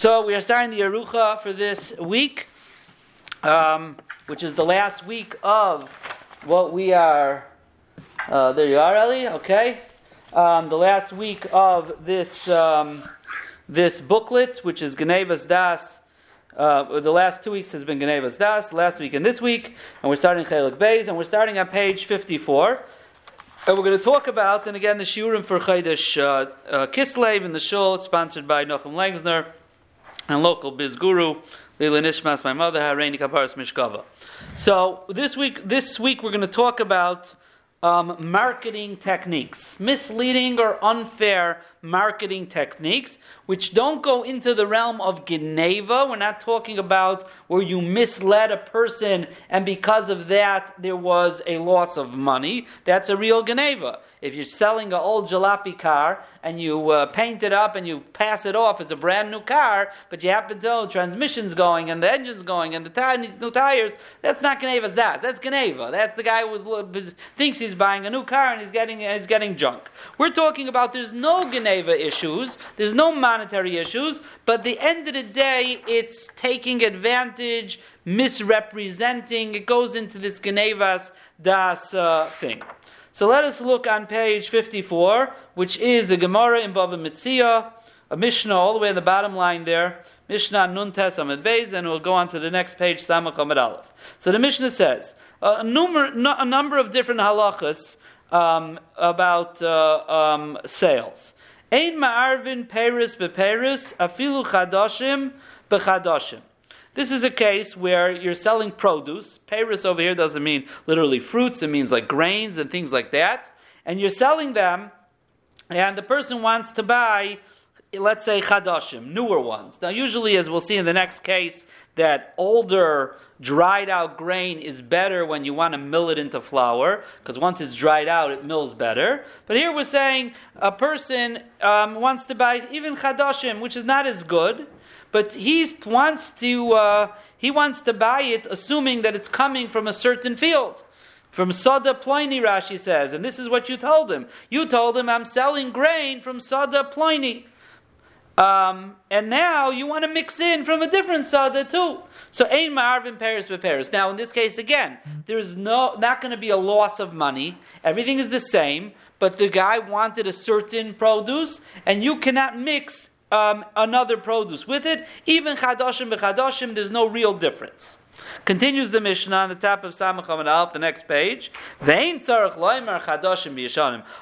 So we are starting the Arucha for this week, um, which is the last week of what we are. Uh, there you are, Ellie. Okay, um, the last week of this um, this booklet, which is Genevas Das. Uh, the last two weeks has been Genevas Das. Last week and this week, and we're starting Chelik Beis, and we're starting on page fifty-four. And we're going to talk about, and again, the Shiurim for Chaydesh uh, uh, Kislev in the Shul, sponsored by Nochem Langsner and local biz guru, Lila Nishmas, my mother, Hareini Kaparas Mishkava. So this week, this week we're going to talk about um, marketing techniques, misleading or unfair marketing techniques, which don't go into the realm of Geneva. We're not talking about where you misled a person and because of that there was a loss of money. That's a real Geneva. If you're selling an old jalopy car and you uh, paint it up and you pass it off as a brand new car, but you happen to know the transmission's going and the engine's going and the tire needs new tires, that's not Geneva's das. That's Geneva. That's the guy who thinks he's buying a new car and he's getting, he's getting junk. We're talking about there's no Geneva issues, there's no monetary issues, but the end of the day, it's taking advantage, misrepresenting. It goes into this Genevas das uh, thing. So let us look on page 54, which is the Gemara in Bava Mitzia, a Mishnah all the way in the bottom line there. Mishnah Nun Tes Amid Beis, and we'll go on to the next page, Samach Amid Aleph. So the Mishnah says a, number, a number of different halachas um, about uh, um, sales. Ein ma'arvin peris beperis afilu chadashim bechadashim. This is a case where you're selling produce. Peris over here doesn't mean literally fruits, it means like grains and things like that. And you're selling them, and the person wants to buy, let's say, chadashim, newer ones. Now, usually, as we'll see in the next case, that older dried out grain is better when you want to mill it into flour, because once it's dried out, it mills better. But here we're saying a person um, wants to buy even chadashim, which is not as good, but he wants to uh, he wants to buy it, assuming that it's coming from a certain field. From Sada Pliny, Rashi says, and this is what you told him. You told him, I'm selling grain from Sada Pliny. Um, and now you want to mix in from a different sada too. So ein ma'arvin Peris Peris. Now in this case again, there is no not going to be a loss of money. Everything is the same, but the guy wanted a certain produce, and you cannot mix um, another produce with it. Even chadashim b'chadashim, there's no real difference. Continues the Mishnah on the top of Samach and Alf, the next page.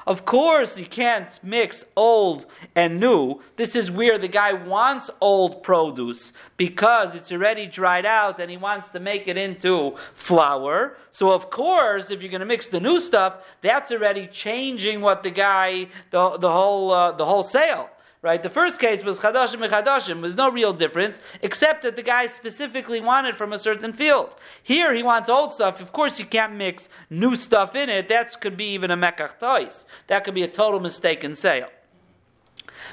Of course, you can't mix old and new. This is where the guy wants old produce because it's already dried out and he wants to make it into flour. So, of course, if you're going to mix the new stuff, that's already changing what the guy, the, the whole, uh, the whole sale. Right? The first case was chadashim and chadashim. There's no real difference, except that the guy specifically wanted from a certain field. Here, he wants old stuff. Of course, you can't mix new stuff in it. That could be even a mekach tois. That could be a total mistaken sale.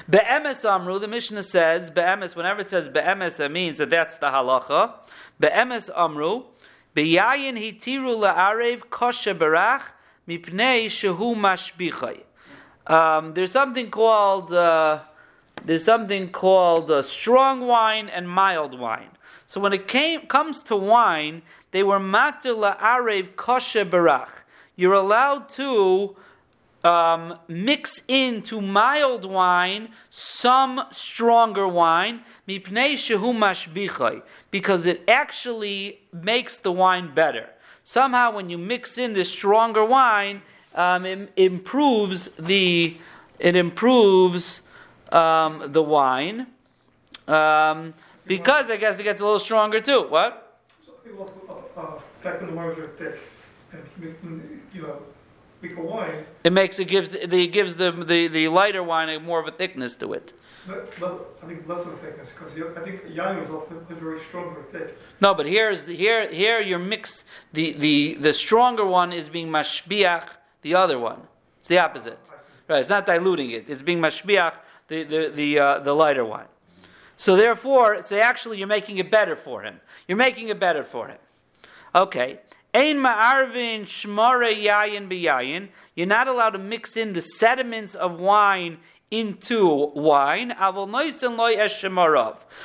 Be'emes amru, the Mishnah says, be'emes, whenever it says be'emes, it means that that's the halacha. Be'emes amru, be'yayin hitiru la'arev koshe barach, mipnei shehu mashbichai. Um, there's something called... Uh, there's something called uh, strong wine and mild wine. So when it came, comes to wine, they were matir la'arev kosher barach. You're allowed to um, mix into mild wine some stronger wine, mipnei shehu mashbichai, because it actually makes the wine better. Somehow, when you mix in this stronger wine, um, it improves the it improves um, the wine, um, because I guess it gets a little stronger too. What? back when the wines are thick, and mix them, you know, weaker wine. It makes it gives the gives the, the the lighter wine a more of a thickness to it. But, but I think less of a thickness because I think yain is often very strong, very thick. No, but here's here here your mix. The the the stronger one is being mashbiach. The other one, it's the opposite. Right, it's not diluting it. It's being mashbiach the, the, the, uh, the lighter wine. So therefore, so actually you're making it better for him. You're making it better for him. Okay. Ein ma'arvin shmare yayin biyayin. You're not allowed to mix in the sediments of wine into wine, Avol loy es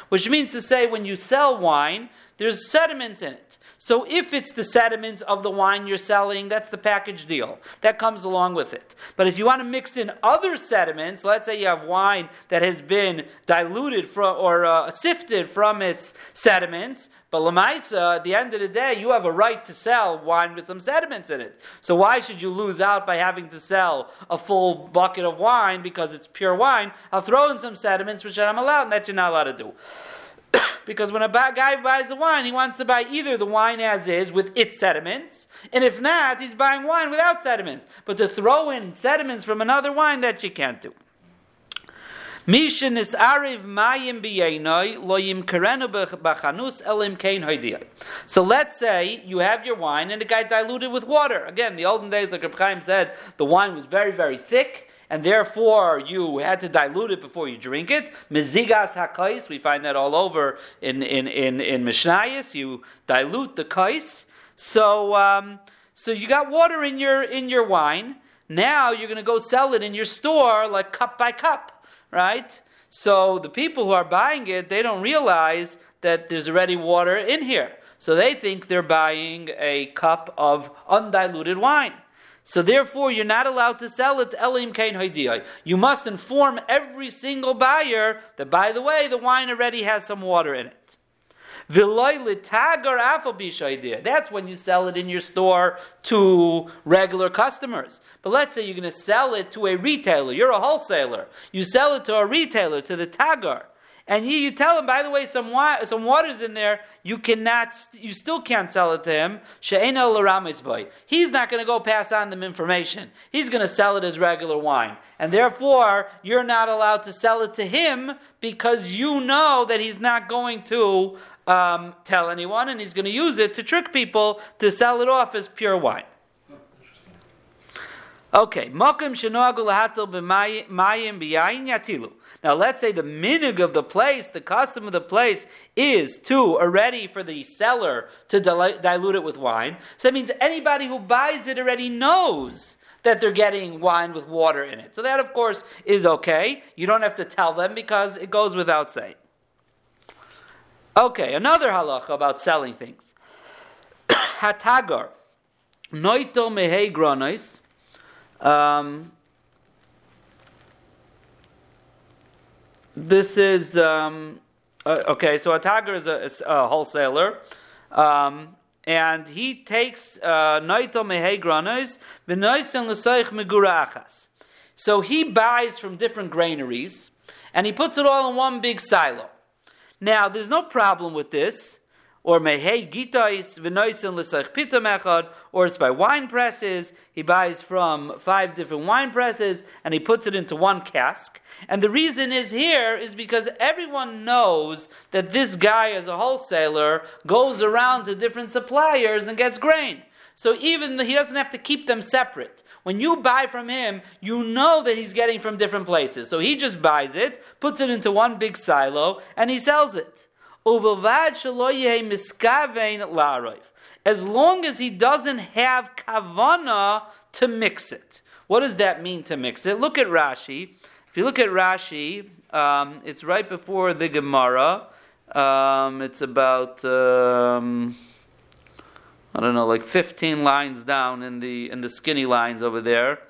which means to say when you sell wine, there's sediments in it. So if it's the sediments of the wine you're selling, that's the package deal. That comes along with it. But if you want to mix in other sediments, let's say you have wine that has been diluted from, or uh, sifted from its sediments, but Lamaisa, at the end of the day, you have a right to sell wine with some sediments in it. So why should you lose out by having to sell a full bucket of wine because it's pure wine? I'll throw in some sediments, which I'm allowed, and that you're not allowed to do. because when a guy buys the wine, he wants to buy either the wine as is with its sediments, and if not, he's buying wine without sediments. But to throw in sediments from another wine, that you can't do. So let's say you have your wine and it got diluted with water. Again, the olden days, like Reb Chaim said, the wine was very, very thick. And therefore, you had to dilute it before you drink it. Mezigas hakais, we find that all over in in in, in Mishnayos. You dilute the kais. So um, so you got water in your in your wine. Now you're going to go sell it in your store like cup by cup right? So the people who are buying it, they don't realize that there's already water in here. So they think they're buying a cup of undiluted wine. So therefore, you're not allowed to sell it to Elim Kain Haidiyai. You must inform every single buyer that, by the way, the wine already has some water in it. That's when you sell it in your store to regular customers. But let's say you're going to sell it to a retailer. You're a wholesaler. You sell it to a retailer, to the tagar. And you, you tell him, by the way, some wa- some water's in there. You cannot, you still can't sell it to him. boy. He's not going to go pass on them information. He's going to sell it as regular wine, and therefore you're not allowed to sell it to him because you know that he's not going to um, tell anyone, and he's going to use it to trick people to sell it off as pure wine. Okay, makim shenoagul yatilu. Now, let's say the minig of the place, the custom of the place, is to already for the seller to dilute it with wine. So that means anybody who buys it already knows that they're getting wine with water in it. So that, of course, is okay. You don't have to tell them because it goes without saying. Okay, another halacha about selling things. Hatagar. Noito mehei gronois. Um, this is um, uh, okay. So a tagar is a, is a wholesaler, um, and he takes uh, noito mehei gronois v'noisen l'soich megura achas. So he buys from different granaries, and he puts it all in one big silo. Now, there's no problem with this. Or mehei gitais v'noisin l'sach pitam echad, or it's by wine presses. He buys from five different wine presses and he puts it into one cask. And the reason is here is because everyone knows that this guy, as a wholesaler, goes around to different suppliers and gets grain. So even he doesn't have to keep them separate. When you buy from him, you know that he's getting from different places. So he just buys it, puts it into one big silo, and he sells it. As long as he doesn't have kavana to mix it. What does that mean to mix it? Look at Rashi. If you look at Rashi, um, it's right before the Gemara. Um, it's about. Um, I don't know, like 15 lines down in the in the skinny lines over there.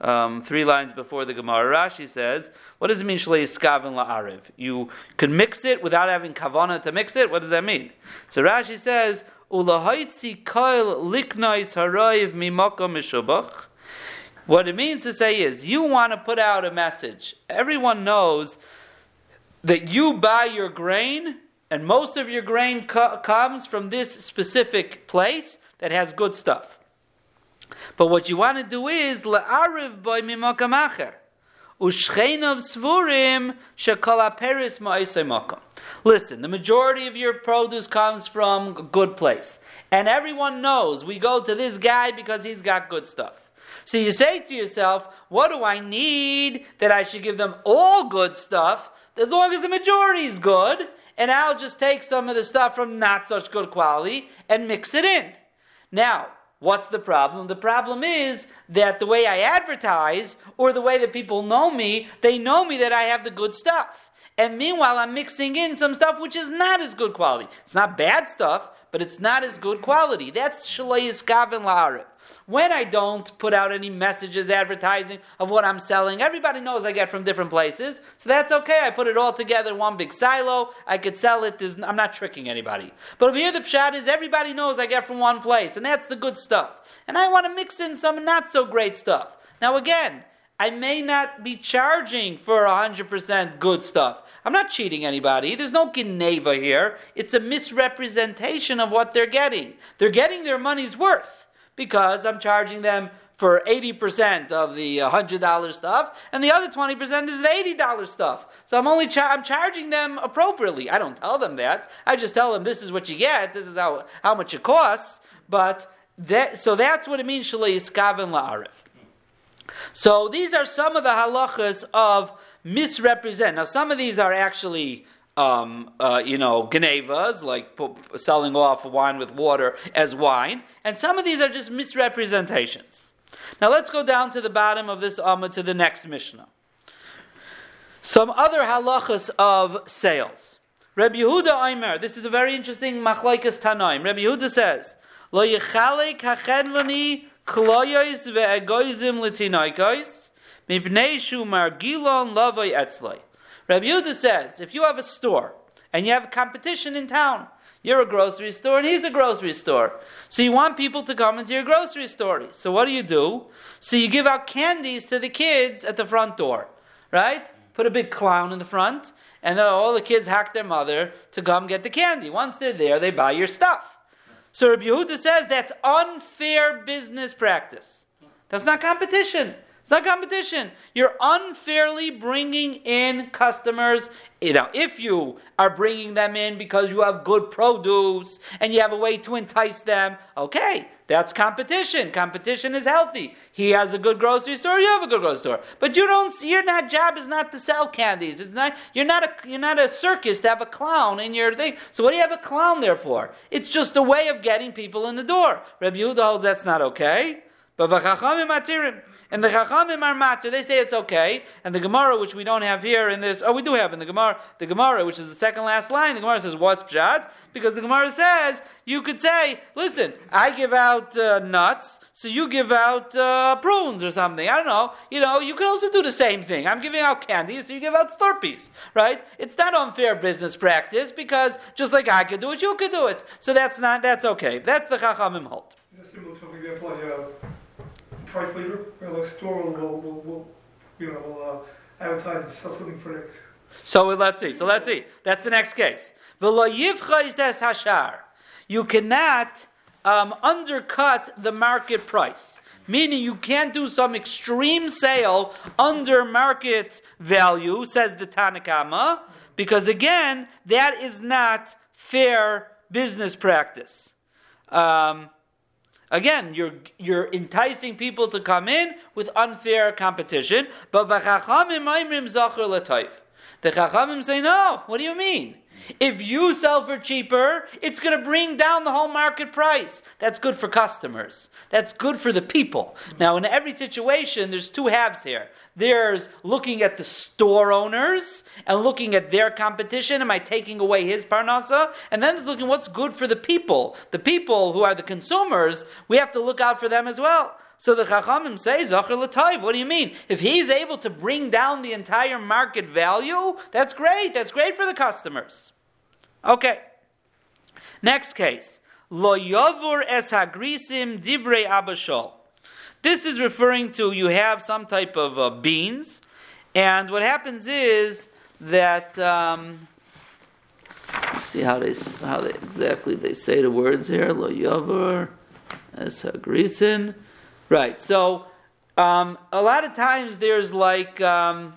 Um, three lines before the Gemara, Rashi says, "What does it mean shlei skavin la'ariv? You can mix it without having kavana to mix it. What does that mean?" So Rashi says, "Ulahaitzi koil liknois haroiv mimakom mishubach." What it means to say is, you want to put out a message. Everyone knows that you buy your grain and most of your grain co- comes from this specific place that has good stuff. But what you want to do is la'ariv by mimakamacher. Ushchenov svurim shekala peris makam. Listen, the majority of your produce comes from a good place. And everyone knows we go to this guy because he's got good stuff. So you say to yourself, what do I need that I should give them all good stuff as long as the majority is good? and I'll just take some of the stuff from not such good quality and mix it in. Now, What's the problem? The problem is that the way I advertise or the way that people know me, they know me that I have the good stuff. And meanwhile, I'm mixing in some stuff which is not as good quality. It's not bad stuff, but it's not as good quality. That's shalayis gavin la'arif. When I don't put out any messages advertising of what I'm selling, everybody knows I get from different places. So that's okay. I put it all together in one big silo. I could sell it. There's, I'm not tricking anybody. But over here, the pshat is everybody knows I get from one place, and that's the good stuff. And I want to mix in some not so great stuff. Now, again, I may not be charging for 100% good stuff. I'm not cheating anybody. There's no Geneva here. It's a misrepresentation of what they're getting. They're getting their money's worth because I'm charging them for 80% of the $100 stuff, and the other 20% is the $80 stuff. So I'm only I'm charging them appropriately. I don't tell them that. I just tell them this is what you get, this is how, how much it costs, but that, so that's what it means, Shalayis La'arif. So these are some of the halachas of misrepresent. Now, some of these are actually um, uh, you know, genevas, like selling off wine with water as wine, and some of these are just misrepresentations. Now let's go down to the bottom of this Amma to the next Mishnah. Some other halachas of sales. Rabbi Yehuda Aimer, this is a very interesting machlaikas tanaim. Rabbi Yehuda says, Lo hachedvani kloyos ve'egoizim l'tinaikos mipnei shu margilon lavoi etzloi. Rabbi Yehuda says, if you have a store and you have a competition in town, you're a grocery store and he's a grocery store. So you want people to come into your grocery store. So what do you do? So you give out candies to the kids at the front door, right? Put a big clown in the front, and all the kids hack their mother to come get the candy. Once they're there, they buy your stuff. So Rabbi Yehuda says that's unfair business practice. That's not competition. It's not competition. You're unfairly bringing in customers. Now, if you are bringing them in because you have good produce and you have a way to entice them, okay, that's competition. Competition is healthy. He has a good grocery store. You have a good grocery store. But you don't. Your not job is not to sell candies. It's not. You're not a. You're not a circus to have a clown in your thing. So what do you have a clown there for? It's just a way of getting people in the door. Rabbi Yehuda holds that's not okay. But v'chachamim Matirim. And the Chachamim are matter. They say it's okay. And the Gemara, which we don't have here in this, oh, we do have in the Gemara, the Gemara, which is the second last line, the Gemara says, what's pshat? Because the Gemara says, you could say, listen, I give out uh, nuts, so you give out uh, prunes or something. I don't know. You know, you could also do the same thing. I'm giving out candy, so you give out Slurpees, right? It's not unfair business practice because just like I could do it, you could do it. So that's not, that's okay. That's the Chachamim hold. Is similar to, for example, uh, price a store will, will, will, you know, will uh, advertise and sell something for. So let's see. So let's see. That's the next case. The layevchaizes has you cannot um, undercut the market price. Meaning you can't do some extreme sale under market value, says the Tanna Kamma, because again, that is not fair business practice. Um, Again, you're, you're enticing people to come in with unfair competition. But the Chachamim say, no, what do you mean? If you sell for cheaper, it's going to bring down the whole market price. That's good for customers. That's good for the people. Now, in every situation, there's two halves here. There's looking at the store owners and looking at their competition. Am I taking away his parnasa? And then there's looking what's good for the people. The people who are the consumers, we have to look out for them as well. So the Chachamim say, Zachar Latayv, what do you mean? If he's able to bring down the entire market value, that's great. That's great for the customers. Okay. Next case. Lo yavur es hagrisim divrei abashol. This is referring to you have some type of uh, beans, and what happens is that um, see how they how they exactly they say the words here. Lo yavur es hagrisim. Right. So um, a lot of times there's like um,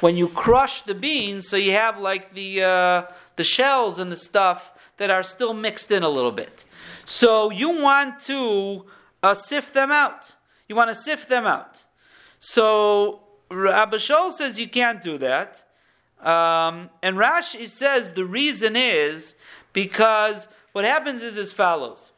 when you crush the beans, so you have like the uh, the shells and the stuff that are still mixed in a little bit. So you want to uh, sift them out. You want to sift them out. So Rabbi Shol says you can't do that. Um, and Rashi says the reason is because what happens is as follows.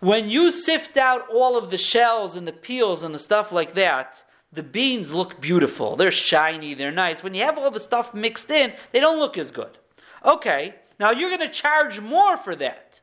When you sift out all of the shells and the peels and the stuff like that, the beans look beautiful. They're shiny, they're nice. When you have all the stuff mixed in, they don't look as good. Okay, now you're going to charge more for that.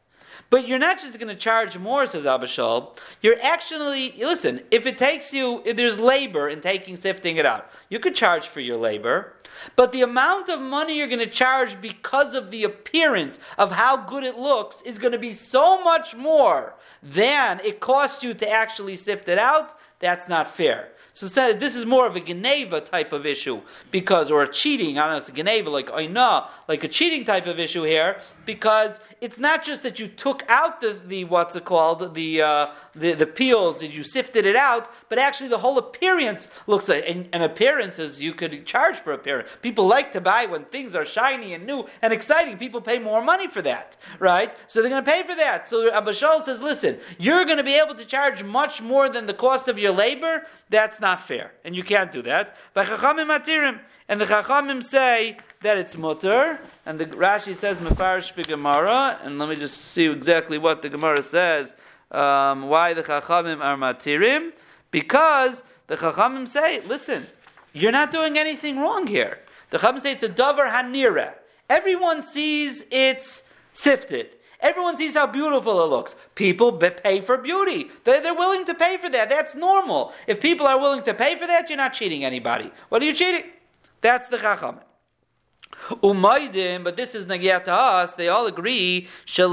But you're not just going to charge more, says Abishal. You're actually, listen, if it takes you, if there's labor in taking, sifting it out, you could charge for your labor. But the amount of money you're going to charge because of the appearance of how good it looks is going to be so much more than it costs you to actually sift it out. That's not fair. So this is more of a Geneva type of issue because, or a cheating, I don't know, it's a Geneva, like Oina, like a cheating type of issue here, because it's not just that you took out the, the what's it called, the, uh, the, the peels, and you sifted it out, but actually the whole appearance looks like, and, and appearances, you could charge for appearance. People like to buy when things are shiny and new and exciting. People pay more money for that, right? So they're going to pay for that. So Abishal says, listen, you're going to be able to charge much more than the cost of your labor. That's not fair, and you can't do that. And the Chachamim say that it's mutter, and the Rashi says mefarish Gemara, and let me just see exactly what the Gemara says. Um, why the Chachamim are matirim? Because the Chachamim say, listen, you're not doing anything wrong here. The Chachamim say it's a davar hanira. Everyone sees it's sifted. Everyone sees how beautiful it looks. People pay for beauty. They're, they're willing to pay for that. That's normal. If people are willing to pay for that, you're not cheating anybody. What are you cheating? That's the Chacham. Umaydim, but this is nagia to us. They all agree. You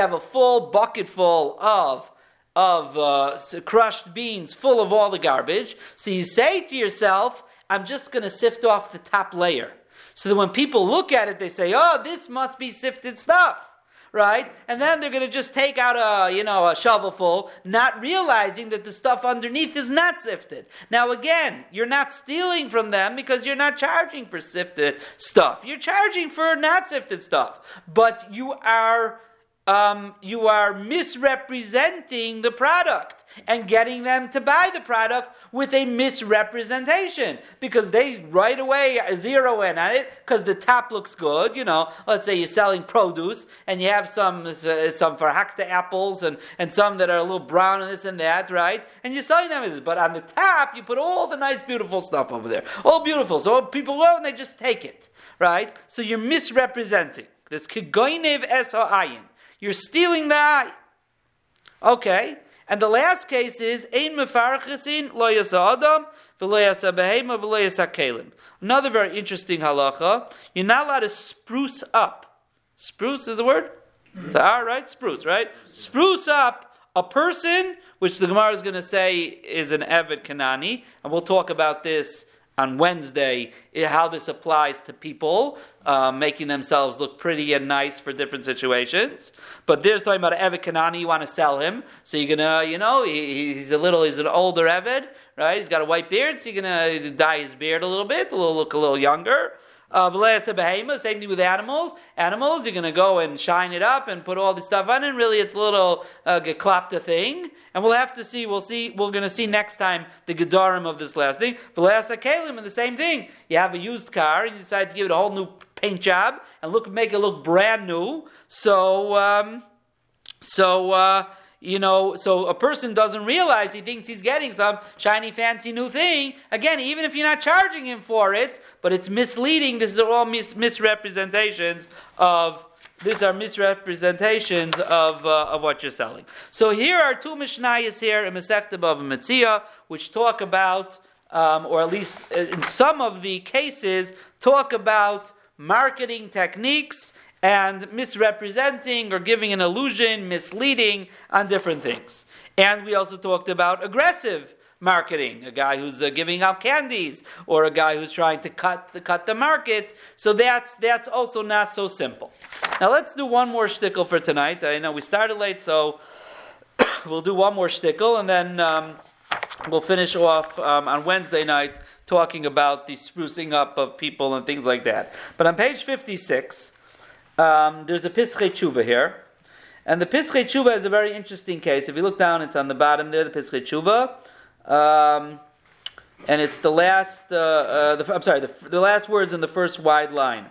have a full bucket full of of uh, crushed beans, full of all the garbage. So you say to yourself, "I'm just going to sift off the top layer." So that when people look at it, they say, oh, this must be sifted stuff. Right? And then they're going to just take out a, you know, a shovelful, not realizing that the stuff underneath is not sifted. Now again, you're not stealing from them because you're not charging for sifted stuff. You're charging for not sifted stuff. But you are um, you are misrepresenting the product and getting them to buy the product with a misrepresentation because they right away zero in on it because the top looks good. You know, let's say you're selling produce and you have some uh, some farhakta apples and, and some that are a little brown and this and that, right? And you're selling them but on the top you put all the nice beautiful stuff over there, all beautiful. So people go and they just take it, right? So you're misrepresenting. This kigoinev es ha'ayin. You're stealing the eye. Okay. And the last case is adam. Another very interesting halacha. You're not allowed to spruce up. Spruce is the word. So, all right, spruce, right? Spruce up a person, which the Gemara is going to say is an Eved Kanani, and we'll talk about this on Wednesday how this applies to people, uh, making themselves look pretty and nice for different situations. But there's talking about Eved Kanani, you want to sell him. So you're going to, you know, he, he's a little, he's an older Eved, right? He's got a white beard, so you're going to dye his beard a little bit, a little, look a little younger. Uh, same thing with animals. Animals, you're going to go and shine it up and put all this stuff on. And really, it's a little uh, geklapta thing. And we'll have to see. We'll see. We're going to see next time the gedarim of this last thing. Velesa kalim, and the same thing. You have a used car and you decide to give it a whole new paint job and look, make it look brand new. So, um, so. Uh, you know, so a person doesn't realize he thinks he's getting some shiny, fancy new thing. Again, even if you're not charging him for it, but it's misleading. This is all mis- misrepresentations of. These are misrepresentations of, uh, of what you're selling. So here are two Mishnayos here in Masechta Bava Metzia, which talk about, um, or at least in some of the cases, talk about marketing techniques and misrepresenting or giving an illusion, misleading on different things. And we also talked about aggressive marketing, a guy who's uh, giving out candies or a guy who's trying to cut the, cut the market. So that's that's also not so simple. Now let's do one more shtickle for tonight. I know we started late, so we'll do one more shtickle and then um, we'll finish off um, on Wednesday night talking about the sprucing up of people and things like that. But on page 56, um, there's a Pischei Tshuva here. And the Pischei Tshuva is a very interesting case. If you look down, it's on the bottom there, the Pischei Tshuva. Um, and it's the last, uh, uh, the, I'm sorry, the, the, last words in the first wide line.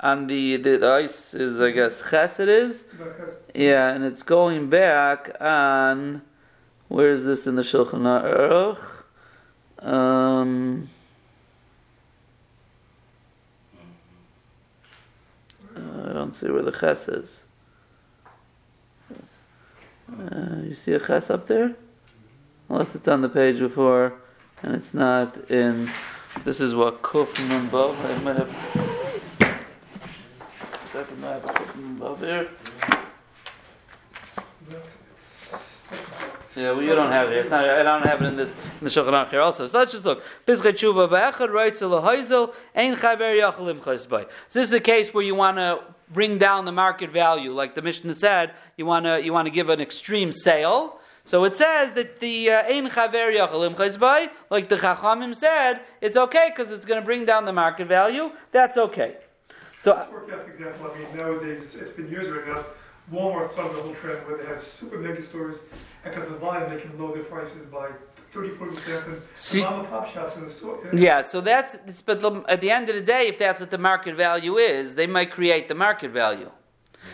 on the, the the ice is I guess chesed is Because yeah, and it's going back on where is this in the Shulchan Aruch? Um, uh, I don't see where the ches is. Uh, you see a ches up there? Unless it's on the page before, and it's not in. This is what Kuf Nun Vav. I might have. I have Kuf Nun here. Yeah, well, you don't have it. It's not. I don't have it in this in the Shulchan Aruch here also. So let's just look. Pischei tshuva v'echad writes a lahazel ein chaver yachalim chesbay. This is the case where you want to bring down the market value, like the Mishnah said. You want to you want to give an extreme sale. So it says that the uh, ein chaver yachalim like the Chachamim said, it's okay because it's going to bring down the market value. That's okay. So example, I mean, nowadays, it's, it's been years right now, Walmart's started the whole trend where they have super mega stores, and because of volume, they can lower their prices by 30, 40%, and See- mom and pop shops in the store. Yeah, so that's but at the end of the day, if that's what the market value is, they might create the market value.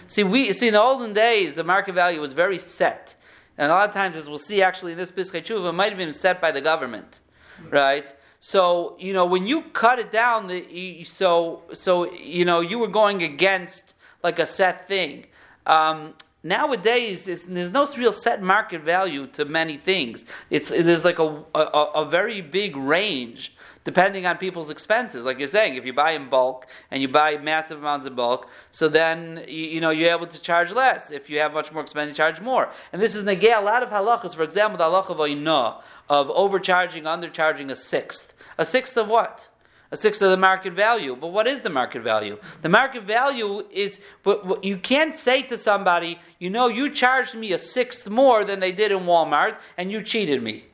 See, we see in the olden days, the market value was very set, and a lot of times, as we'll see, actually in this Pischei Tshuva, it might have been set by the government, mm. right? So you know, when you cut it down, the so so you know you were going against like a set thing. Um, nowadays, there's no real set market value to many things. It's there's like a, a a very big range depending on people's expenses. Like you're saying, if you buy in bulk and you buy massive amounts of bulk, so then you, you know you're able to charge less. If you have much more expense, you charge more. And this is negay a lot of halachas. For example, the halacha of of overcharging, undercharging a sixth. A sixth of what? A sixth of the market value. But what is the market value? The market value is, but what- you can't say to somebody, you know, you charged me a sixth more than they did in Walmart, and you cheated me.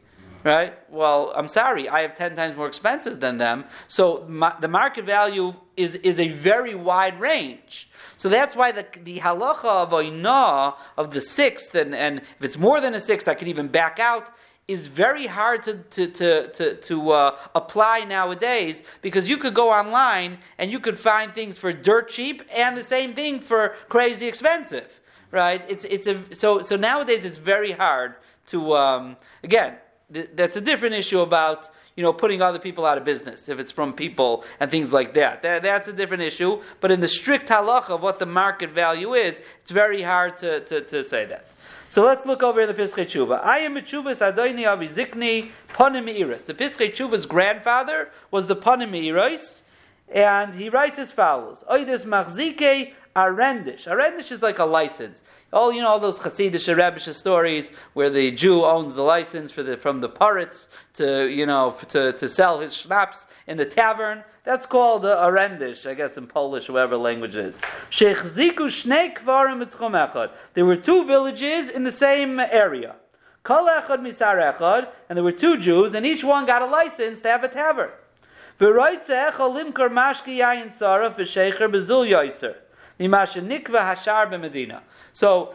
Right? Well, I'm sorry, I have 10 times more expenses than them. So my, the market value is, is a very wide range. So that's why the, the halacha of oinah, of the sixth, and, and if it's more than a sixth, I can even back out, is very hard to, to, to, to, to uh, apply nowadays because you could go online and you could find things for dirt cheap and the same thing for crazy expensive. Right? It's, it's a, so, so nowadays it's very hard to, um, again, th- that's a different issue about you know putting other people out of business if it's from people and things like that. that that's a different issue. But in the strict halacha of what the market value is, it's very hard to, to, to say that. So let's look over in the Pischei Tshuva. I am Chuvas Adoni Avizikni Panim. The Pischei Tshuva's grandfather was the Panim Meiros, and he writes as follows: Oides Machzike Arendish. Arendish is like a license. All you know, all those Hasidic Arabic stories where the Jew owns the license for the from the parrots to you know to, to sell his schnapps in the tavern. That's called a arendish, I guess in Polish, whatever language it is. There were two villages in the same area. Misar and there were two Jews, and each one got a license to have a tavern. Bezul. Nikva hashar b'medina. So,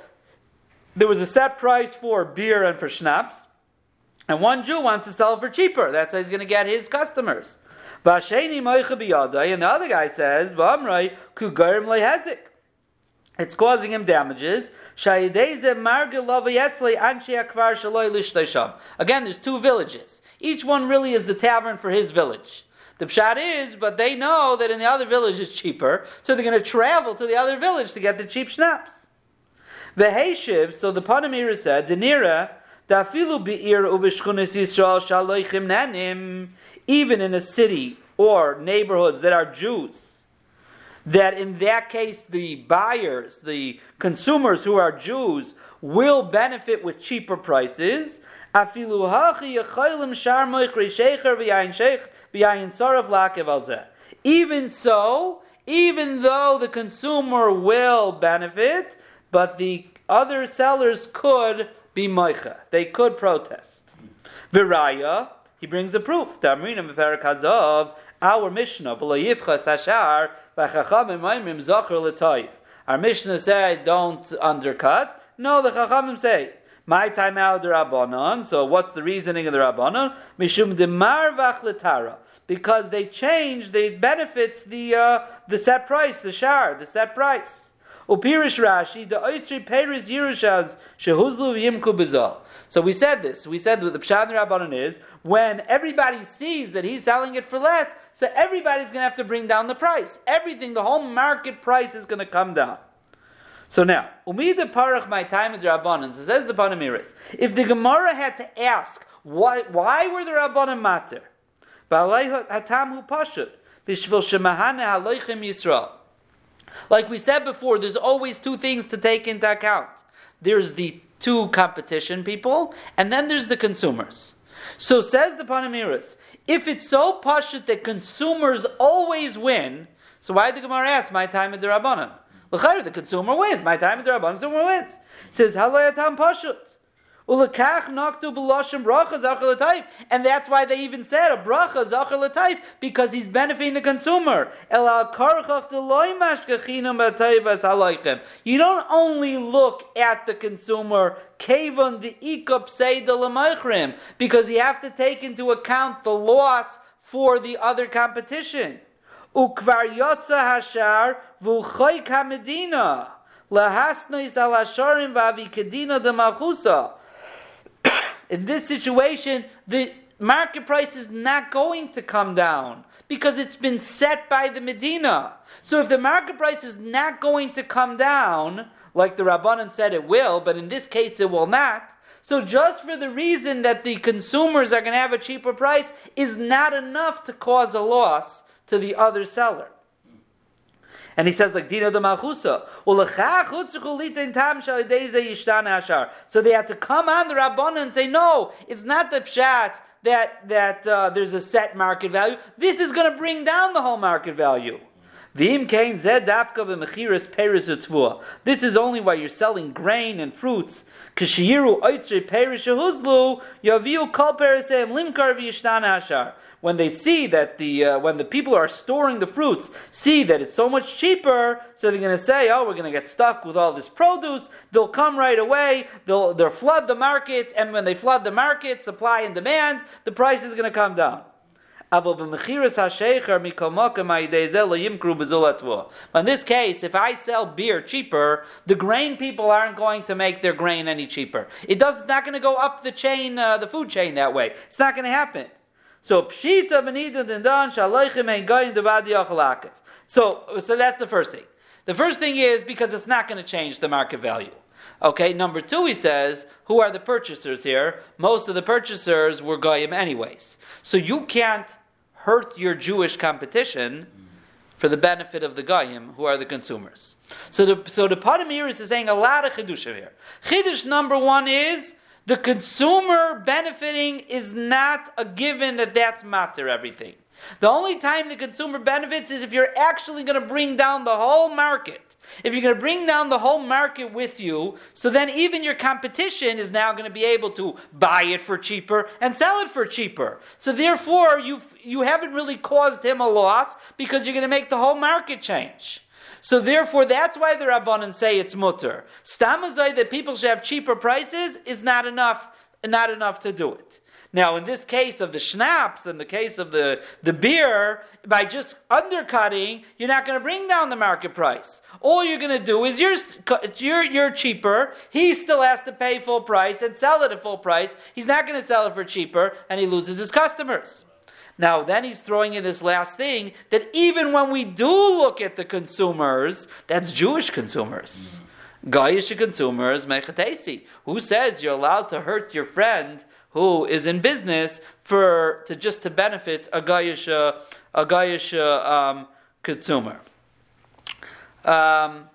there was a set price for beer and for schnapps, and one Jew wants to sell for cheaper. That's how he's going to get his customers. And the other guy says. It's causing him damages. Again, there's two villages. Each one really is the tavern for his village. The pshat is, but they know that in the other village it's cheaper, so they're going to travel to the other village to get the cheap schnapps. Veheshiv, so the Panamira said, Denira, dafilu be'ir uvishchunis Yisrael shaloichim nanim, even in a city or neighborhoods that are Jews, that in that case the buyers, the consumers who are Jews, will benefit with cheaper prices. Afilu hachi shar moichri v'yayin sheich v'yayin lakev. Even so, even though the consumer will benefit, but the other sellers could be moicha. They could protest. Viraya, he brings a proof. Tamrinim v'perak hazov, our Mishnah, v'lo yifchas hashar, v'chachamim maimrim zocher l'toiv. Our Mishnah said, don't undercut. No, the chachamim say, my time out the Rabbanon. So what's the reasoning of the Rabbanon? Mishum vach letara. because they change the benefits the uh, the set price, the shar, the set price. Upirish Rashi, the oitri peris yirushas shehuzlu v'yimku bezal. So we said this. We said what the pshat rabbanon is when everybody sees that he's selling it for less, so everybody's going to have to bring down the price. Everything, the whole market price is going to come down. So now, umida parach my time with rabbanon. So says the Panamiris. If the Gemara had to ask why, why were the rabbanon matter, hatam pashut b'shvil shemahane haloichem Yisrael. Like we said before, there's always two things to take into account. There's the two competition people, and then there's the consumers. So says the Panamiris, if it's so pashut that consumers always win, so why did the Gemara ask, my time at the Rabbanan? The consumer wins, my time the Rabbanan, the consumer wins. Says, halayatam pashut. And that's why they even said a bracha zachar l'tayv because he's benefiting the consumer. You don't only look at the consumer kevon de'ikup say delamaychrim, because you have to take into account the loss for the other competition. Ukvar yotza hashar al hasharim in this situation, the market price is not going to come down because it's been set by the Medina. So if the market price is not going to come down, like the Rabbanan said it will, but in this case it will not, so just for the reason that the consumers are going to have a cheaper price is not enough to cause a loss to the other seller. And he says like Dina de Malchusa. So they had to come on the Rabbana and say, no, it's not the pshat that that uh, there's a set market value. This is going to bring down the whole market value. This is only why you're selling grain and fruits. When they see that the uh, when the people are storing the fruits, see that it's so much cheaper, so they're going to say, "Oh, we're going to get stuck with all this produce." They'll come right away. They'll they'll flood the market, and when they flood the market, supply and demand, the price is going to come down. In this case, if I sell beer cheaper, the grain people aren't going to make their grain any cheaper. It does, it's not going to go up the chain, uh, the food chain that way. It's not going to happen. So pshita So, so that's the first thing. The first thing is because it's not going to change the market value. Okay, number two, he says, who are the purchasers here? Most of the purchasers were goyim anyways. So you can't hurt your Jewish competition for the benefit of the Goyim, who are the consumers. So the, so the Panamiris is saying a lot of Chidush here. Chidush number one is the consumer benefiting is not a given that that's matter everything. The only time the consumer benefits is if you're actually going to bring down the whole market. If you're going to bring down the whole market with you, so then even your competition is now going to be able to buy it for cheaper and sell it for cheaper. So therefore, you you haven't really caused him a loss because you're going to make the whole market change. So therefore, that's why the Rabbanan say it's mutter. Stamazai that people should have cheaper prices is not enough, not enough to do it. Now, in this case of the schnapps, in the case of the, the beer, by just undercutting, you're not going to bring down the market price. All you're going to do is you're, you're, you're cheaper. He still has to pay full price and sell it at full price. He's not going to sell it for cheaper, and he loses his customers. Now, then he's throwing in this last thing that even when we do look at the consumers, that's Jewish consumers. Mm-hmm. consumers, mechatesi. Who says you're allowed to hurt your friend who is in business for to just to benefit a Gayish a Gayish um, consumer. Um,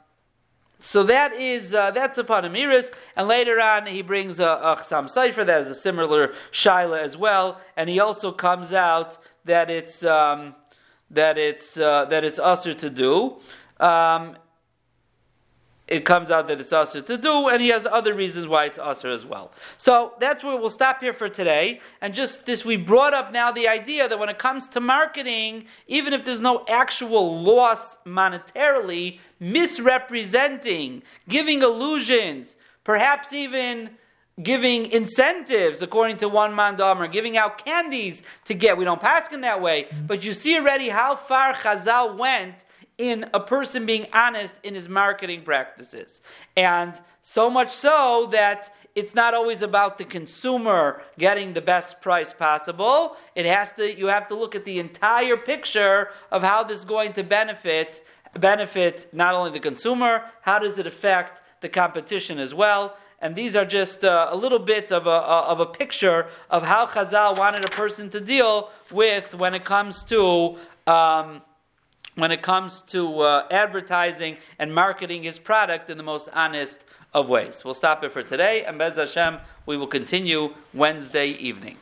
so that is uh, that's the Panamiris, and later on he brings a, a Chasam Sofer that is a similar shaila as well, and he also comes out that it's um, that it's uh, that it's usher to do. Um, it comes out that it's usher to do, and he has other reasons why it's usher as well. So that's where we'll stop here for today. And just this, we brought up now the idea that when it comes to marketing, even if there's no actual loss monetarily, misrepresenting, giving illusions, perhaps even giving incentives according to one man damer, giving out candies to get. We don't pass in that way, but you see already how far Chazal went in a person being honest in his marketing practices. And so much so that it's not always about the consumer getting the best price possible. It has to you have to look at the entire picture of how this is going to benefit benefit not only the consumer, how does it affect the competition as well? And these are just uh, a little bit of a, of a picture of how Chazal wanted a person to deal with when it comes to um, when it comes to uh, advertising and marketing his product in the most honest of ways. We'll stop it for today, and Bez Hashem, we will continue Wednesday evening.